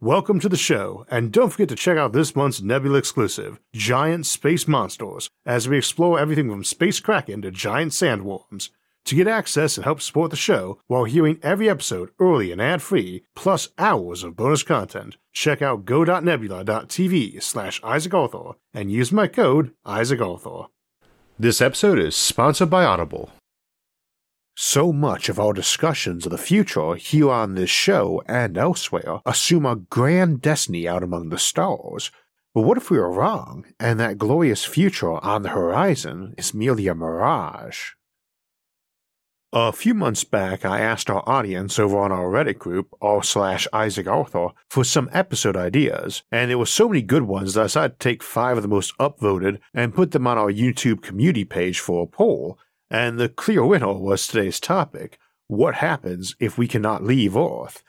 Welcome to the show, and don't forget to check out this month's Nebula exclusive, Giant Space Monsters, as we explore everything from space kraken to giant sandworms. To get access and help support the show while hearing every episode early and ad-free, plus hours of bonus content, check out go.nebula.tv slash Isaac and use my code Isaac Arthur. This episode is sponsored by Audible. So much of our discussions of the future here on this show and elsewhere assume a grand destiny out among the stars. But what if we are wrong, and that glorious future on the horizon is merely a mirage? A few months back, I asked our audience over on our Reddit group, r slash Isaac Arthur, for some episode ideas, and there were so many good ones that I decided to take five of the most upvoted and put them on our YouTube community page for a poll, and the clear winner was today's topic what happens if we cannot leave Earth?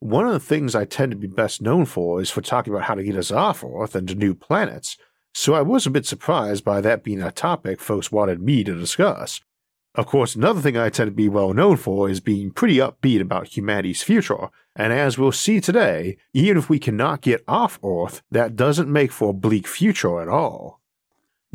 One of the things I tend to be best known for is for talking about how to get us off Earth and to new planets, so I was a bit surprised by that being a topic folks wanted me to discuss. Of course, another thing I tend to be well known for is being pretty upbeat about humanity's future, and as we'll see today, even if we cannot get off Earth, that doesn't make for a bleak future at all.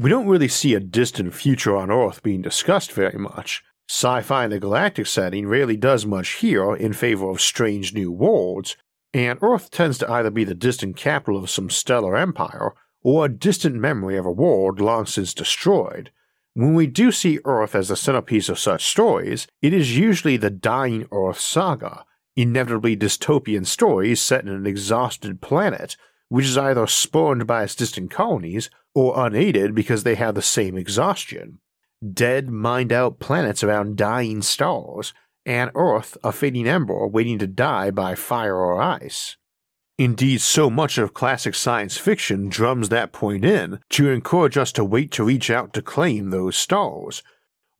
We don't really see a distant future on Earth being discussed very much. Sci fi in the galactic setting rarely does much here in favor of strange new worlds, and Earth tends to either be the distant capital of some stellar empire or a distant memory of a world long since destroyed. When we do see Earth as the centerpiece of such stories, it is usually the Dying Earth saga, inevitably dystopian stories set in an exhausted planet, which is either spurned by its distant colonies or unaided because they have the same exhaustion. Dead, mined out planets around dying stars, and Earth a fading ember waiting to die by fire or ice. Indeed, so much of classic science fiction drums that point in to encourage us to wait to reach out to claim those stars.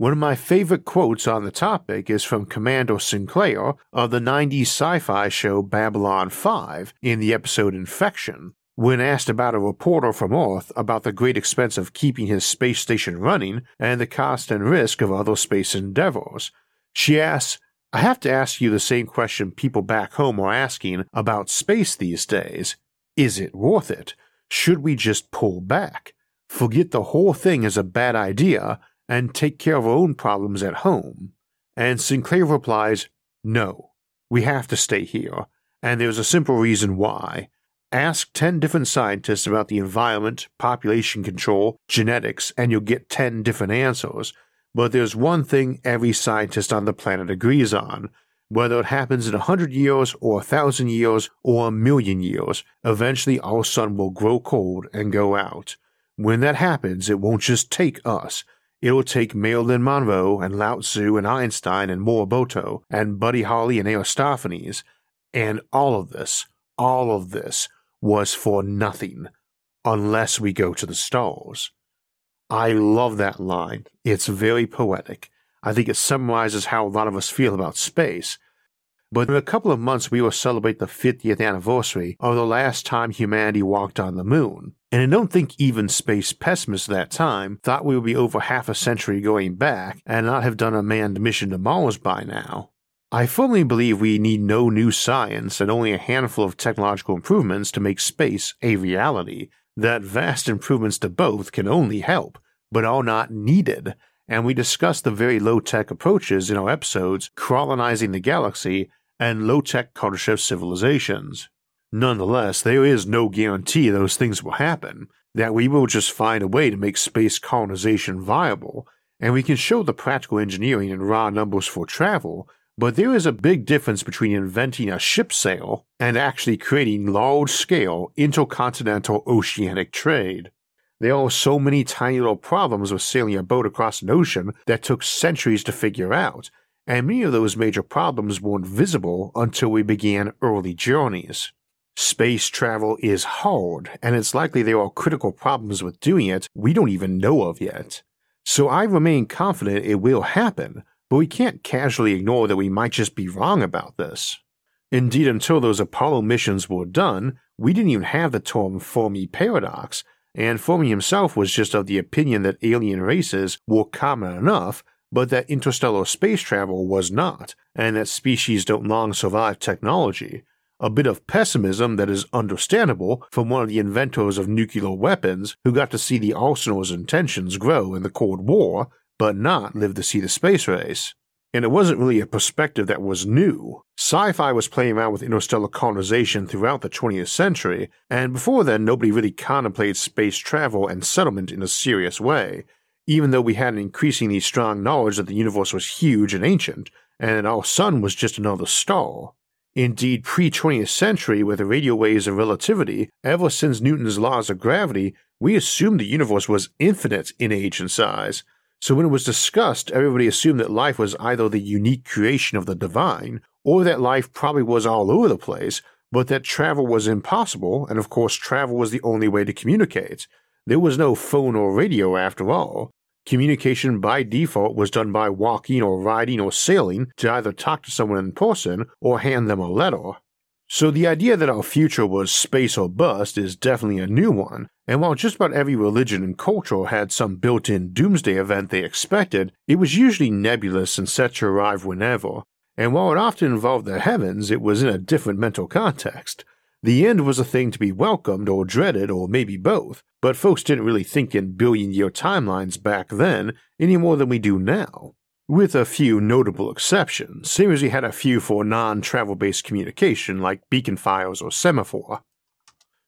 One of my favorite quotes on the topic is from Commander Sinclair of the 90s sci fi show Babylon 5 in the episode Infection, when asked about a reporter from Earth about the great expense of keeping his space station running and the cost and risk of other space endeavors, she asks, I have to ask you the same question people back home are asking about space these days. Is it worth it? Should we just pull back? Forget the whole thing as a bad idea and take care of our own problems at home? And Sinclair replies, No, we have to stay here, and there's a simple reason why. Ask 10 different scientists about the environment, population control, genetics, and you'll get 10 different answers. But there's one thing every scientist on the planet agrees on. Whether it happens in a hundred years, or a thousand years, or a million years, eventually our sun will grow cold and go out. When that happens, it won't just take us. It'll take Marilyn Monroe and Lao Tzu and Einstein and Morimoto and Buddy Holly and Aristophanes. And all of this, all of this, was for nothing unless we go to the stars. I love that line. It's very poetic. I think it summarizes how a lot of us feel about space. But in a couple of months, we will celebrate the 50th anniversary of the last time humanity walked on the moon. And I don't think even space pessimists at that time thought we would be over half a century going back and not have done a manned mission to Mars by now. I firmly believe we need no new science and only a handful of technological improvements to make space a reality, that vast improvements to both can only help, but are not needed, and we discussed the very low tech approaches in our episodes Colonizing the Galaxy and Low Tech Culture Civilizations. Nonetheless, there is no guarantee those things will happen, that we will just find a way to make space colonization viable, and we can show the practical engineering and raw numbers for travel but there is a big difference between inventing a ship sail and actually creating large scale intercontinental oceanic trade. There are so many tiny little problems with sailing a boat across an ocean that took centuries to figure out, and many of those major problems weren't visible until we began early journeys. Space travel is hard, and it's likely there are critical problems with doing it we don't even know of yet. So I remain confident it will happen, but we can't casually ignore that we might just be wrong about this. Indeed, until those Apollo missions were done, we didn't even have the term Fermi paradox, and Fermi himself was just of the opinion that alien races were common enough, but that interstellar space travel was not, and that species don't long survive technology. a bit of pessimism that is understandable from one of the inventors of nuclear weapons who got to see the arsenal's intentions grow in the Cold War, but not live to see the space race. And it wasn't really a perspective that was new. Sci fi was playing around with interstellar colonization throughout the 20th century, and before then, nobody really contemplated space travel and settlement in a serious way, even though we had an increasingly strong knowledge that the universe was huge and ancient, and our sun was just another star. Indeed, pre 20th century, with the radio waves of relativity, ever since Newton's laws of gravity, we assumed the universe was infinite in age and size. So when it was discussed, everybody assumed that life was either the unique creation of the divine, or that life probably was all over the place, but that travel was impossible, and of course, travel was the only way to communicate. There was no phone or radio after all. Communication by default was done by walking or riding or sailing to either talk to someone in person or hand them a letter. So the idea that our future was space or bust is definitely a new one, and while just about every religion and culture had some built in doomsday event they expected, it was usually nebulous and set to arrive whenever, and while it often involved the heavens, it was in a different mental context. The end was a thing to be welcomed or dreaded, or maybe both, but folks didn't really think in billion year timelines back then any more than we do now. With a few notable exceptions, same as we had a few for non travel based communication like beacon fires or semaphore.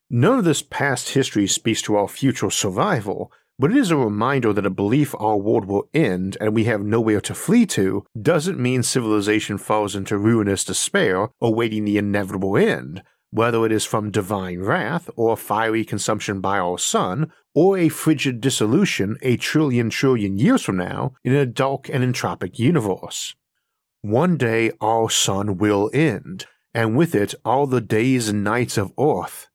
None of this past history speaks to our future survival, but it is a reminder that a belief our world will end and we have nowhere to flee to doesn't mean civilization falls into ruinous despair awaiting the inevitable end, whether it is from divine wrath or fiery consumption by our sun, or a frigid dissolution a trillion trillion years from now in a dark and entropic universe. One day our sun will end, and with it all the days and nights of Earth.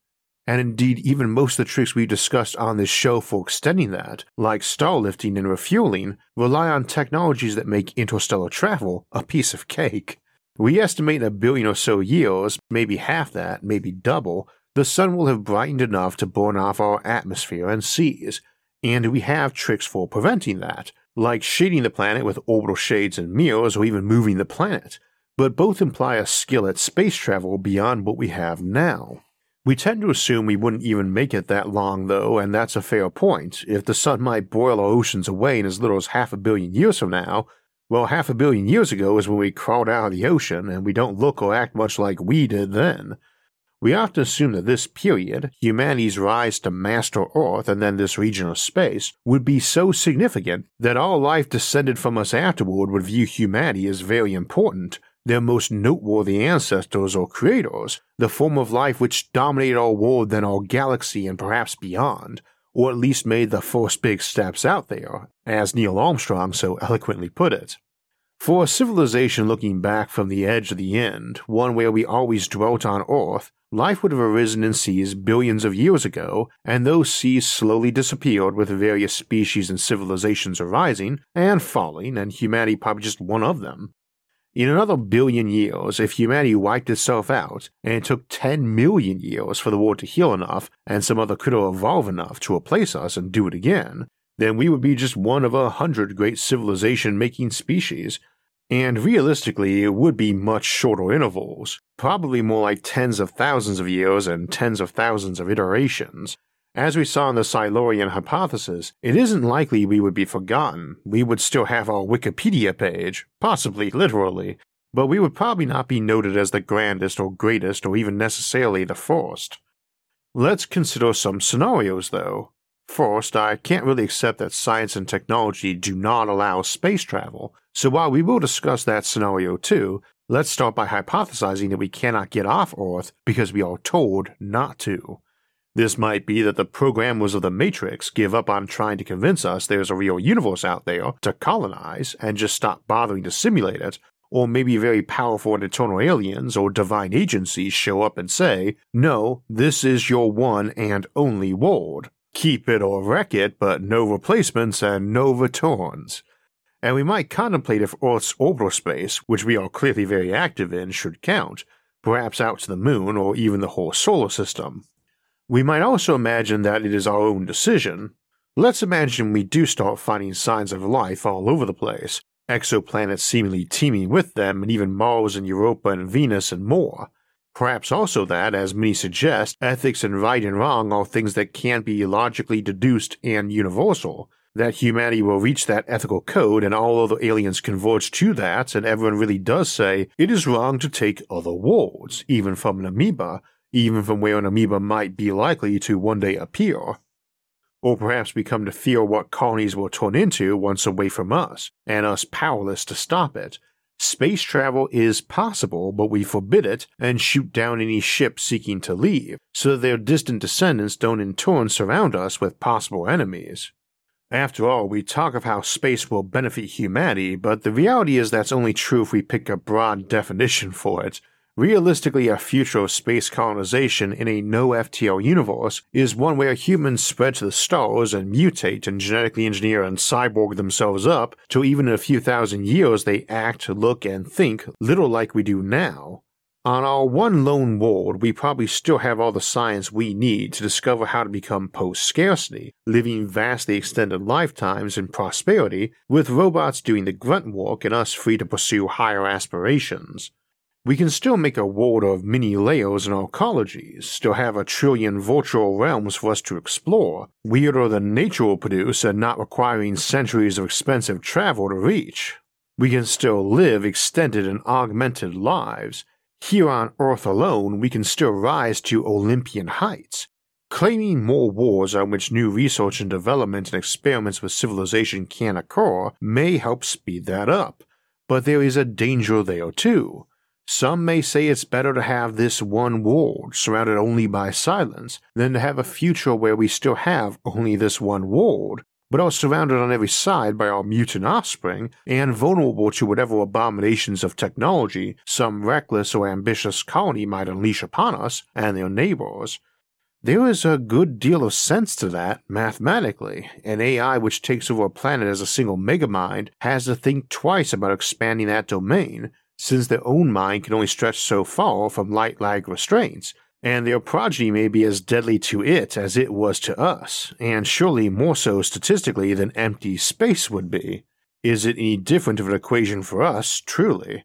And indeed, even most of the tricks we've discussed on this show for extending that, like starlifting and refueling, rely on technologies that make interstellar travel a piece of cake. We estimate in a billion or so years, maybe half that, maybe double, the sun will have brightened enough to burn off our atmosphere and seas, and we have tricks for preventing that, like shading the planet with orbital shades and mirrors or even moving the planet, but both imply a skill at space travel beyond what we have now. We tend to assume we wouldn't even make it that long, though, and that's a fair point. If the sun might boil our oceans away in as little as half a billion years from now, well, half a billion years ago is when we crawled out of the ocean, and we don't look or act much like we did then. We often assume that this period, humanity's rise to master Earth and then this region of space, would be so significant that all life descended from us afterward would view humanity as very important, their most noteworthy ancestors or creators, the form of life which dominated our world, then our galaxy, and perhaps beyond, or at least made the first big steps out there, as Neil Armstrong so eloquently put it. For a civilization looking back from the edge of the end, one where we always dwelt on Earth, life would have arisen in seas billions of years ago, and those seas slowly disappeared with various species and civilizations arising and falling, and humanity probably just one of them. In another billion years, if humanity wiped itself out, and it took 10 million years for the world to heal enough and some other critter evolve enough to replace us and do it again, then we would be just one of a hundred great civilization making species. And realistically, it would be much shorter intervals, probably more like tens of thousands of years and tens of thousands of iterations, as we saw in the Silurian hypothesis, it isn't likely we would be forgotten. We would still have our Wikipedia page, possibly literally, but we would probably not be noted as the grandest or greatest or even necessarily the first. Let's consider some scenarios, though. First, I can't really accept that science and technology do not allow space travel, so while we will discuss that scenario too, let's start by hypothesizing that we cannot get off Earth because we are told not to. This might be that the programmers of the Matrix give up on trying to convince us there's a real universe out there to colonize and just stop bothering to simulate it, or maybe very powerful and eternal aliens or divine agencies show up and say, No, this is your one and only world. Keep it or wreck it, but no replacements and no returns. And we might contemplate if Earth's orbital space, which we are clearly very active in, should count, perhaps out to the moon or even the whole solar system. We might also imagine that it is our own decision. Let's imagine we do start finding signs of life all over the place, exoplanets seemingly teeming with them, and even Mars and Europa and Venus and more. Perhaps also that, as many suggest, ethics and right and wrong are things that can't be logically deduced and universal. That humanity will reach that ethical code and all other aliens converge to that, and everyone really does say it is wrong to take other worlds, even from an amoeba, even from where an amoeba might be likely to one day appear. Or perhaps we come to fear what colonies will turn into once away from us, and us powerless to stop it. Space travel is possible, but we forbid it and shoot down any ship seeking to leave, so that their distant descendants don't in turn surround us with possible enemies. After all, we talk of how space will benefit humanity, but the reality is that's only true if we pick a broad definition for it. Realistically, a future of space colonization in a no FTL universe is one where humans spread to the stars and mutate and genetically engineer and cyborg themselves up till even in a few thousand years they act, look, and think little like we do now. On our one lone world, we probably still have all the science we need to discover how to become post scarcity, living vastly extended lifetimes in prosperity, with robots doing the grunt work and us free to pursue higher aspirations. We can still make a world of many layers in our ecologies, still have a trillion virtual realms for us to explore, weirder than nature will produce and not requiring centuries of expensive travel to reach. We can still live extended and augmented lives. Here on Earth alone, we can still rise to Olympian heights. Claiming more wars on which new research and development and experiments with civilization can occur may help speed that up, but there is a danger there too. Some may say it's better to have this one world surrounded only by silence than to have a future where we still have only this one world, but are surrounded on every side by our mutant offspring and vulnerable to whatever abominations of technology some reckless or ambitious colony might unleash upon us and their neighbors. There is a good deal of sense to that mathematically. An AI which takes over a planet as a single megamind has to think twice about expanding that domain since their own mind can only stretch so far from light lag restraints, and their progeny may be as deadly to it as it was to us, and surely more so statistically than empty space would be. Is it any different of an equation for us, truly?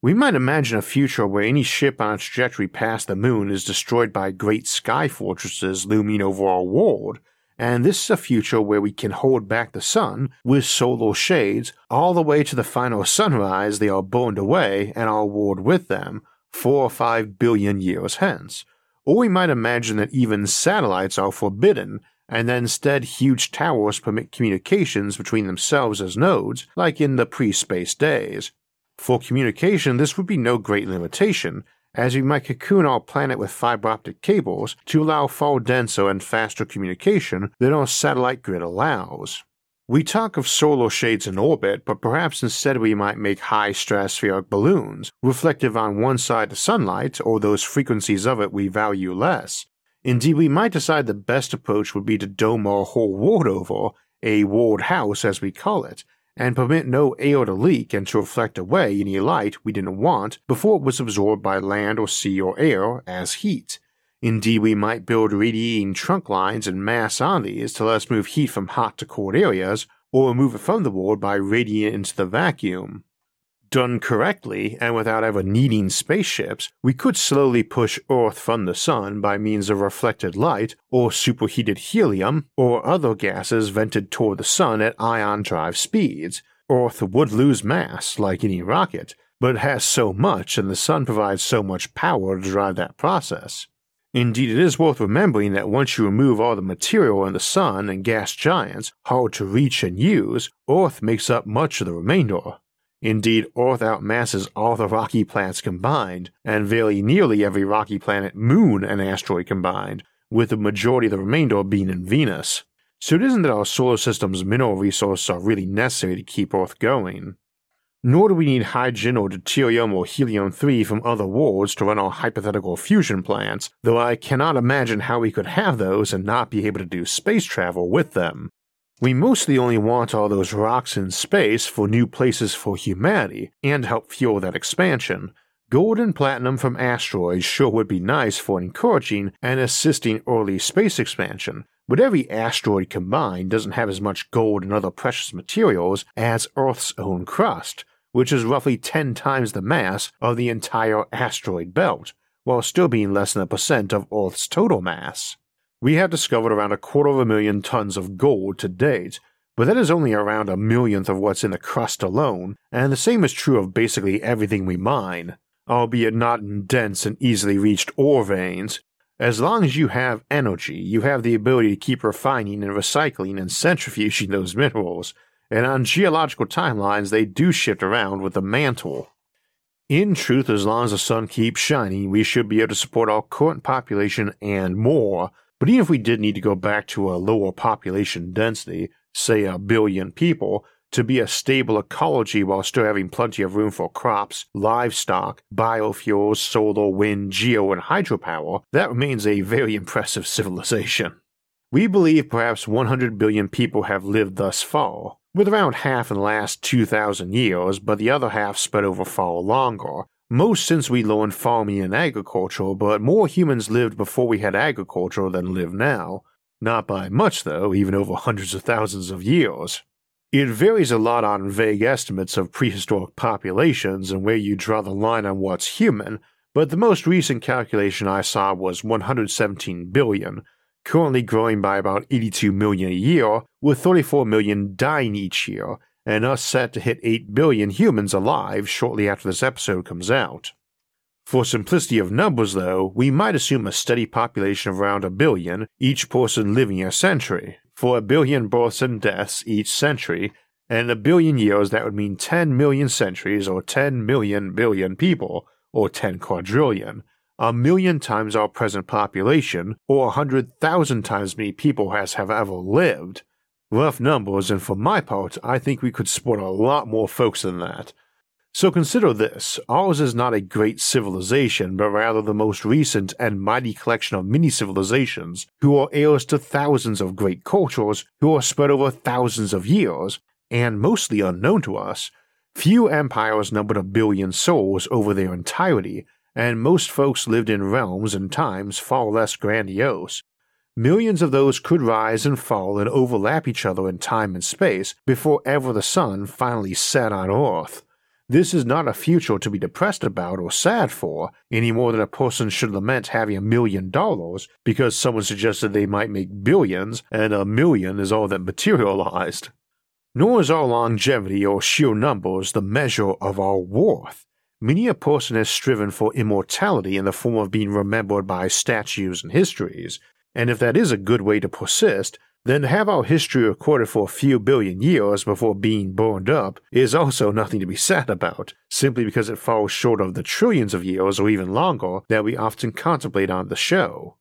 We might imagine a future where any ship on its trajectory past the moon is destroyed by great sky fortresses looming over our world, and this is a future where we can hold back the sun with solar shades all the way to the final sunrise they are burned away and our world with them, four or five billion years hence. Or we might imagine that even satellites are forbidden, and that instead huge towers permit communications between themselves as nodes, like in the pre space days. For communication, this would be no great limitation, as we might cocoon our planet with fiber optic cables to allow far denser and faster communication than our satellite grid allows. We talk of solar shades in orbit, but perhaps instead we might make high stratospheric balloons, reflective on one side of sunlight or those frequencies of it we value less. Indeed, we might decide the best approach would be to dome our whole world over, a world house as we call it, and permit no air to leak and to reflect away any light we didn't want before it was absorbed by land or sea or air as heat. Indeed, we might build radiating trunk lines and mass on these to let us move heat from hot to cold areas, or remove it from the world by radiating into the vacuum. Done correctly, and without ever needing spaceships, we could slowly push Earth from the Sun by means of reflected light, or superheated helium, or other gases vented toward the Sun at ion drive speeds. Earth would lose mass, like any rocket, but it has so much and the Sun provides so much power to drive that process. Indeed, it is worth remembering that once you remove all the material in the Sun and gas giants, hard to reach and use, Earth makes up much of the remainder. Indeed, Earth outmasses all the rocky planets combined, and very nearly every rocky planet, moon, and asteroid combined, with the majority of the remainder being in Venus. So it isn't that our solar system's mineral resources are really necessary to keep Earth going. Nor do we need hydrogen or deuterium or helium 3 from other worlds to run our hypothetical fusion plants, though I cannot imagine how we could have those and not be able to do space travel with them. We mostly only want all those rocks in space for new places for humanity and help fuel that expansion. Gold and platinum from asteroids sure would be nice for encouraging and assisting early space expansion, but every asteroid combined doesn't have as much gold and other precious materials as Earth's own crust, which is roughly 10 times the mass of the entire asteroid belt, while still being less than a percent of Earth's total mass. We have discovered around a quarter of a million tons of gold to date, but that is only around a millionth of what's in the crust alone, and the same is true of basically everything we mine, albeit not in dense and easily reached ore veins. As long as you have energy, you have the ability to keep refining and recycling and centrifuging those minerals, and on geological timelines, they do shift around with the mantle. In truth, as long as the sun keeps shining, we should be able to support our current population and more. But even if we did need to go back to a lower population density, say a billion people, to be a stable ecology while still having plenty of room for crops, livestock, biofuels, solar, wind, geo, and hydropower, that remains a very impressive civilization. We believe perhaps 100 billion people have lived thus far, with around half in the last 2,000 years, but the other half spread over far longer, most since we learned farming and agriculture, but more humans lived before we had agriculture than live now, not by much, though, even over hundreds of thousands of years. It varies a lot on vague estimates of prehistoric populations and where you draw the line on what's human, but the most recent calculation I saw was 117 billion, currently growing by about 82 million a year, with 34 million dying each year, and us set to hit 8 billion humans alive shortly after this episode comes out. For simplicity of numbers, though, we might assume a steady population of around a billion, each person living a century. For a billion births and deaths each century, and a billion years that would mean 10 million centuries or 10 million billion people, or 10 quadrillion, a million times our present population, or a hundred thousand times many people as have ever lived. Rough numbers, and for my part, I think we could support a lot more folks than that. So consider this ours is not a great civilization, but rather the most recent and mighty collection of mini civilizations who are heirs to thousands of great cultures who are spread over thousands of years, and mostly unknown to us. Few empires numbered a billion souls over their entirety, and most folks lived in realms and times far less grandiose. Millions of those could rise and fall and overlap each other in time and space before ever the sun finally set on Earth. This is not a future to be depressed about or sad for, any more than a person should lament having a million dollars because someone suggested they might make billions and a million is all that materialized. Nor is our longevity or sheer numbers the measure of our worth. Many a person has striven for immortality in the form of being remembered by statues and histories, and if that is a good way to persist, then to have our history recorded for a few billion years before being burned up is also nothing to be sad about, simply because it falls short of the trillions of years or even longer that we often contemplate on the show.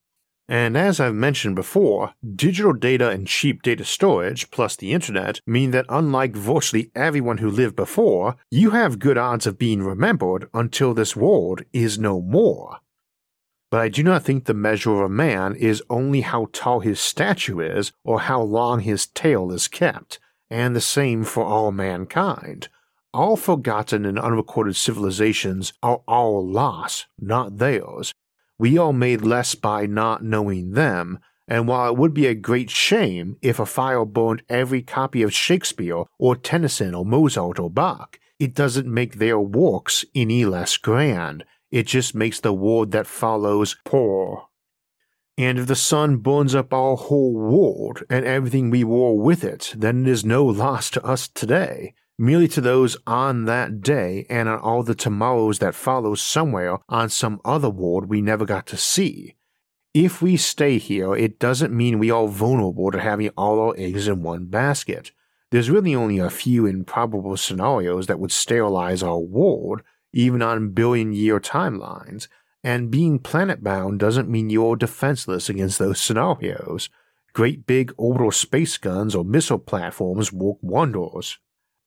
And as I've mentioned before, digital data and cheap data storage, plus the internet, mean that unlike virtually everyone who lived before, you have good odds of being remembered until this world is no more but I do not think the measure of a man is only how tall his stature is or how long his tale is kept, and the same for all mankind. All forgotten and unrecorded civilizations are our loss, not theirs. We are made less by not knowing them, and while it would be a great shame if a fire burned every copy of Shakespeare or Tennyson or Mozart or Bach, it doesn't make their works any less grand, it just makes the world that follows poor. And if the sun burns up our whole world and everything we wore with it, then it is no loss to us today, merely to those on that day and on all the tomorrows that follow somewhere on some other world we never got to see. If we stay here, it doesn't mean we are vulnerable to having all our eggs in one basket. There's really only a few improbable scenarios that would sterilize our world, even on billion year timelines, and being planet bound doesn't mean you're defenseless against those scenarios. Great big orbital space guns or missile platforms work wonders.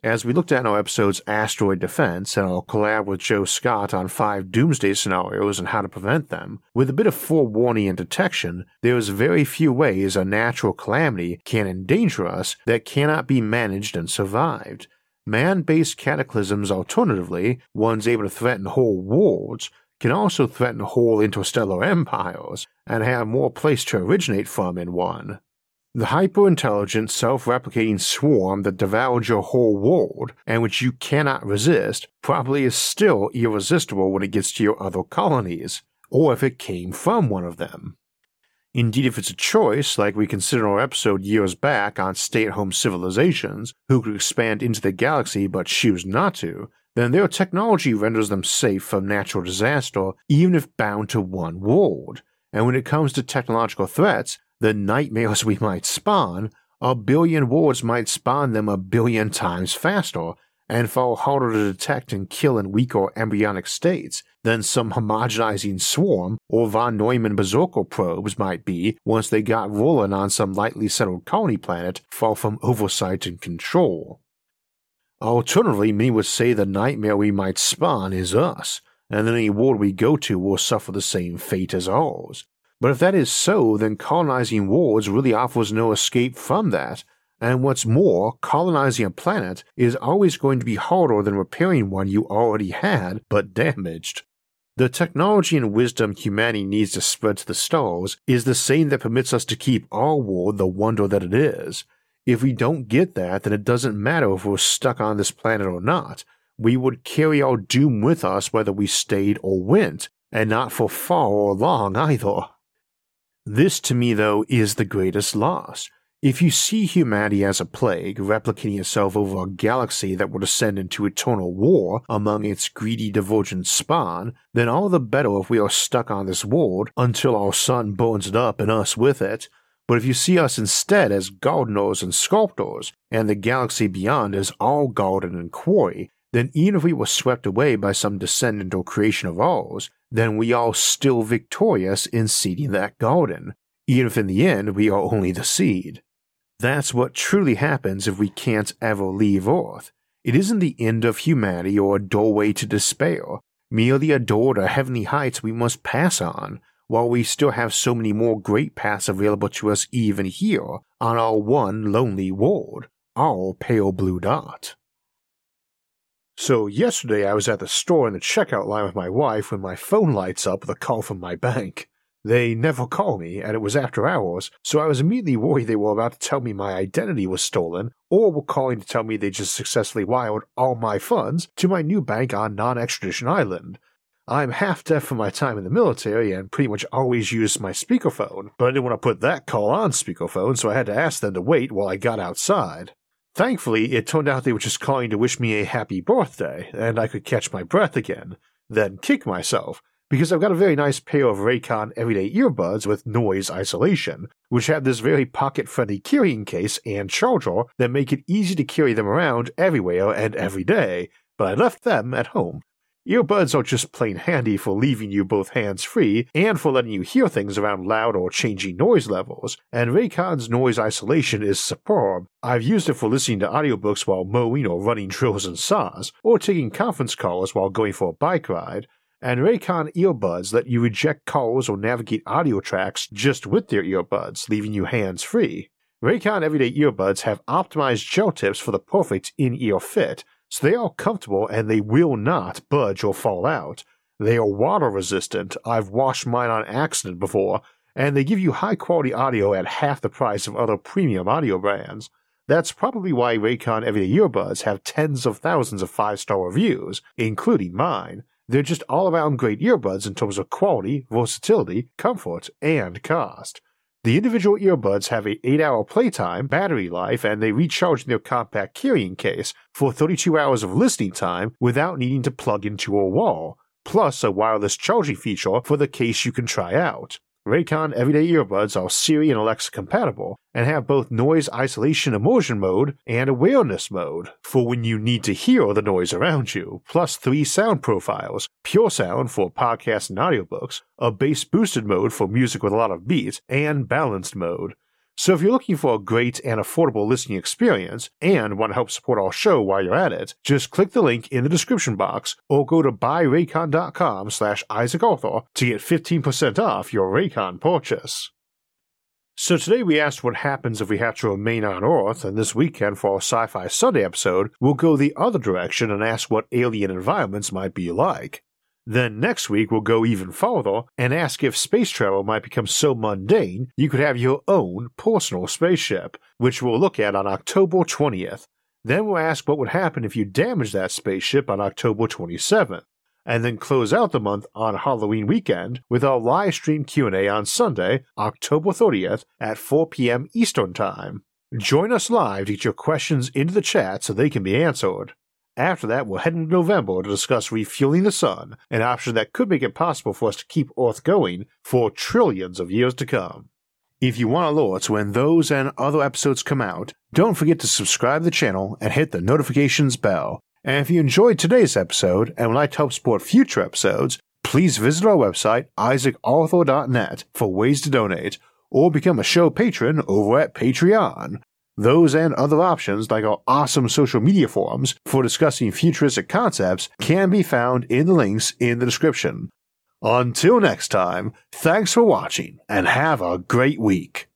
As we looked at in our episode's Asteroid Defense and our collab with Joe Scott on five doomsday scenarios and how to prevent them, with a bit of forewarning and detection, there is very few ways a natural calamity can endanger us that cannot be managed and survived. Man based cataclysms, alternatively, ones able to threaten whole worlds, can also threaten whole interstellar empires and have more place to originate from in one. The hyper-intelligent, self-replicating swarm that devoured your whole world and which you cannot resist probably is still irresistible when it gets to your other colonies. or if it came from one of them. Indeed, if it's a choice, like we considered our episode years back on stay at home civilizations who could expand into the galaxy but choose not to, then their technology renders them safe from natural disaster even if bound to one world. And when it comes to technological threats, the nightmares we might spawn, a billion worlds might spawn them a billion times faster and far harder to detect and kill in weak or embryonic states than some homogenizing swarm or von Neumann berserker probes might be once they got rolling on some lightly settled colony planet far from oversight and control. Alternatively, many would say the nightmare we might spawn is us, and then any world we go to will suffer the same fate as ours. But if that is so, then colonizing worlds really offers no escape from that, and what's more, colonizing a planet is always going to be harder than repairing one you already had but damaged. The technology and wisdom humanity needs to spread to the stars is the same that permits us to keep our world the wonder that it is. If we don't get that, then it doesn't matter if we're stuck on this planet or not. We would carry our doom with us whether we stayed or went, and not for far or long either. This to me, though, is the greatest loss. If you see humanity as a plague replicating itself over a galaxy that will descend into eternal war among its greedy divergent spawn, then all the better if we are stuck on this world until our sun burns it up and us with it. But if you see us instead as gardeners and sculptors, and the galaxy beyond as all garden and quarry, then even if we were swept away by some descendant or creation of ours, then we are still victorious in seeding that garden, even if in the end we are only the seed. That's what truly happens if we can't ever leave Earth. It isn't the end of humanity or a doorway to despair, merely a door to heavenly heights we must pass on, while we still have so many more great paths available to us even here on our one lonely world, our pale blue dot. So, yesterday I was at the store in the checkout line with my wife when my phone lights up with a call from my bank. They never call me, and it was after hours, so I was immediately worried they were about to tell me my identity was stolen, or were calling to tell me they just successfully wired all my funds to my new bank on non extradition island. I'm half deaf from my time in the military and pretty much always use my speakerphone, but I didn't want to put that call on speakerphone, so I had to ask them to wait while I got outside. Thankfully, it turned out they were just calling to wish me a happy birthday, and I could catch my breath again, then kick myself, because I've got a very nice pair of Raycon everyday earbuds with noise isolation, which have this very pocket friendly carrying case and charger that make it easy to carry them around everywhere and every day, but I left them at home. Earbuds are just plain handy for leaving you both hands free and for letting you hear things around loud or changing noise levels, and Raycon's noise isolation is superb. I've used it for listening to audiobooks while mowing or running drills and saws, or taking conference calls while going for a bike ride, and Raycon earbuds let you reject calls or navigate audio tracks just with their earbuds, leaving you hands free. Raycon everyday earbuds have optimized gel tips for the perfect in ear fit, so they are comfortable and they will not budge or fall out. They are water resistant, I've washed mine on accident before, and they give you high quality audio at half the price of other premium audio brands. That's probably why Raycon everyday earbuds have tens of thousands of five star reviews, including mine. They're just all around great earbuds in terms of quality, versatility, comfort, and cost. The individual earbuds have a 8 hour playtime, battery life, and they recharge in their compact carrying case for 32 hours of listening time without needing to plug into a wall, plus a wireless charging feature for the case you can try out. Raycon everyday earbuds are Siri and Alexa compatible and have both noise isolation immersion mode and awareness mode for when you need to hear the noise around you, plus three sound profiles pure sound for podcasts and audiobooks, a bass boosted mode for music with a lot of beats, and balanced mode. So if you're looking for a great and affordable listening experience and want to help support our show while you're at it, just click the link in the description box or go to buyraycon.com slash isaacarthur to get 15% off your Raycon purchase. So today we asked what happens if we have to remain on Earth, and this weekend for our Sci-Fi Sunday episode, we'll go the other direction and ask what alien environments might be like. Then next week, we'll go even farther and ask if space travel might become so mundane you could have your own personal spaceship, which we'll look at on October 20th. Then we'll ask what would happen if you damaged that spaceship on October 27th. and then close out the month on Halloween weekend with our live stream Q&A on Sunday, October 30th at 4 p.m. Eastern Time. Join us live to get your questions into the chat so they can be answered. After that, we'll head into November to discuss refueling the sun, an option that could make it possible for us to keep Earth going for trillions of years to come. If you want alerts when those and other episodes come out, don't forget to subscribe to the channel and hit the notifications bell. And if you enjoyed today's episode and would like to help support future episodes, please visit our website, isaacarthur.net, for ways to donate, or become a show patron over at Patreon. Those and other options, like our awesome social media forums for discussing futuristic concepts, can be found in the links in the description. Until next time, thanks for watching and have a great week.